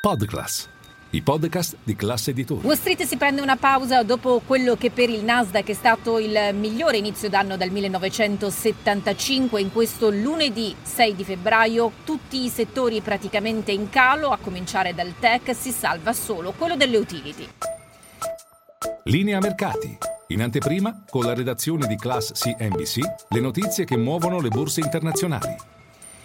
Podclass, i podcast di classe editori. Wall Street si prende una pausa dopo quello che per il Nasdaq è stato il migliore inizio d'anno dal 1975. In questo lunedì 6 di febbraio tutti i settori praticamente in calo, a cominciare dal tech, si salva solo quello delle utility. Linea mercati. In anteprima, con la redazione di Class CNBC, le notizie che muovono le borse internazionali.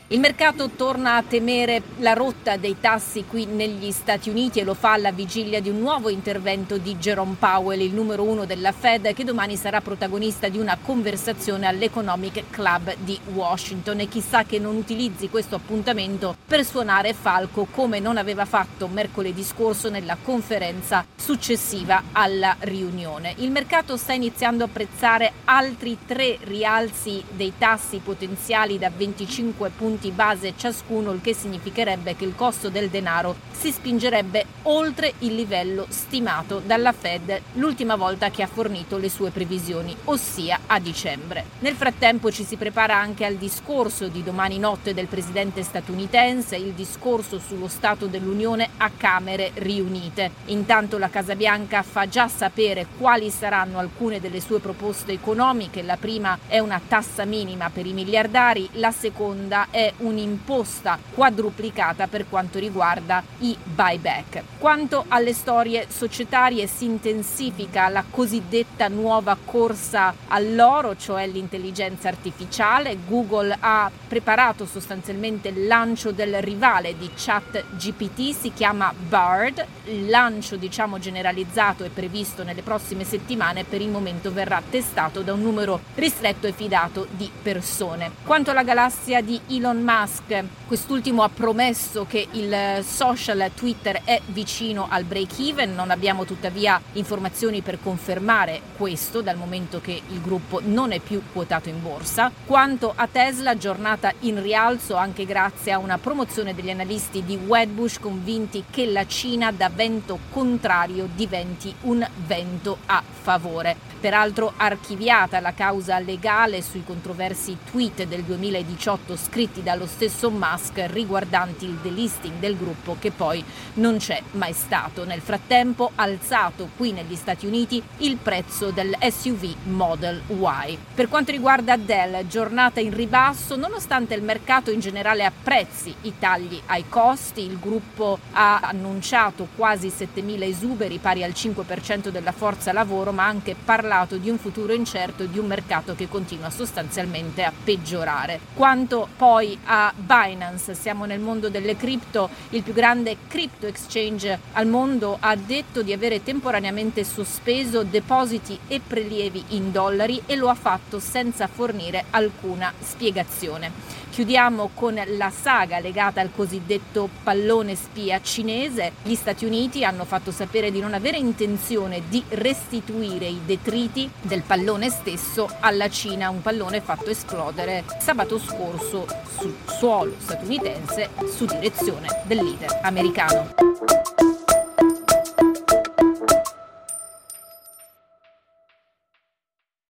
Il mercato torna a temere la rotta dei tassi qui negli Stati Uniti e lo fa alla vigilia di un nuovo intervento di Jerome Powell, il numero uno della Fed, che domani sarà protagonista di una conversazione all'Economic Club di Washington e chissà che non utilizzi questo appuntamento per suonare falco come non aveva fatto mercoledì scorso nella conferenza successiva alla riunione. Il mercato sta iniziando a apprezzare altri tre rialzi dei tassi potenziali da 25 punti punti base ciascuno, il che significherebbe che il costo del denaro si spingerebbe oltre il livello stimato dalla Fed l'ultima volta che ha fornito le sue previsioni, ossia a dicembre. Nel frattempo ci si prepara anche al discorso di domani notte del presidente statunitense, il discorso sullo Stato dell'Unione a Camere riunite. Intanto la Casa Bianca fa già sapere quali saranno alcune delle sue proposte economiche. La prima è una tassa minima per i miliardari, la seconda è un'imposta quadruplicata per quanto riguarda i buyback. Quanto alle storie societarie si intensifica la cosiddetta nuova corsa all'oro, cioè l'intelligenza artificiale. Google ha preparato sostanzialmente il lancio del rivale di ChatGPT, si chiama Bard. Il lancio diciamo generalizzato è previsto nelle prossime settimane, per il momento verrà testato da un numero ristretto e fidato di persone. Quanto alla galassia di Elon Elon Musk, quest'ultimo ha promesso che il social Twitter è vicino al break even, non abbiamo tuttavia informazioni per confermare questo dal momento che il gruppo non è più quotato in borsa. Quanto a Tesla, giornata in rialzo anche grazie a una promozione degli analisti di Wedbush convinti che la Cina da vento contrario diventi un vento a favore. Peraltro archiviata la causa legale sui controversi tweet del 2018 scritti dallo stesso Musk riguardanti il delisting del gruppo che poi non c'è mai stato. Nel frattempo alzato qui negli Stati Uniti il prezzo del SUV Model Y. Per quanto riguarda Dell, giornata in ribasso nonostante il mercato in generale apprezzi i tagli ai costi, il gruppo ha annunciato quasi 7.000 esuberi pari al 5% della forza lavoro ma ha anche parlato di un futuro incerto e di un mercato che continua sostanzialmente a peggiorare. Quanto poi a Binance, siamo nel mondo delle cripto, il più grande crypto exchange al mondo ha detto di avere temporaneamente sospeso depositi e prelievi in dollari e lo ha fatto senza fornire alcuna spiegazione. Chiudiamo con la saga legata al cosiddetto pallone spia cinese. Gli Stati Uniti hanno fatto sapere di non avere intenzione di restituire i detriti del pallone stesso alla Cina, un pallone fatto esplodere sabato scorso sul suolo statunitense su direzione del leader americano.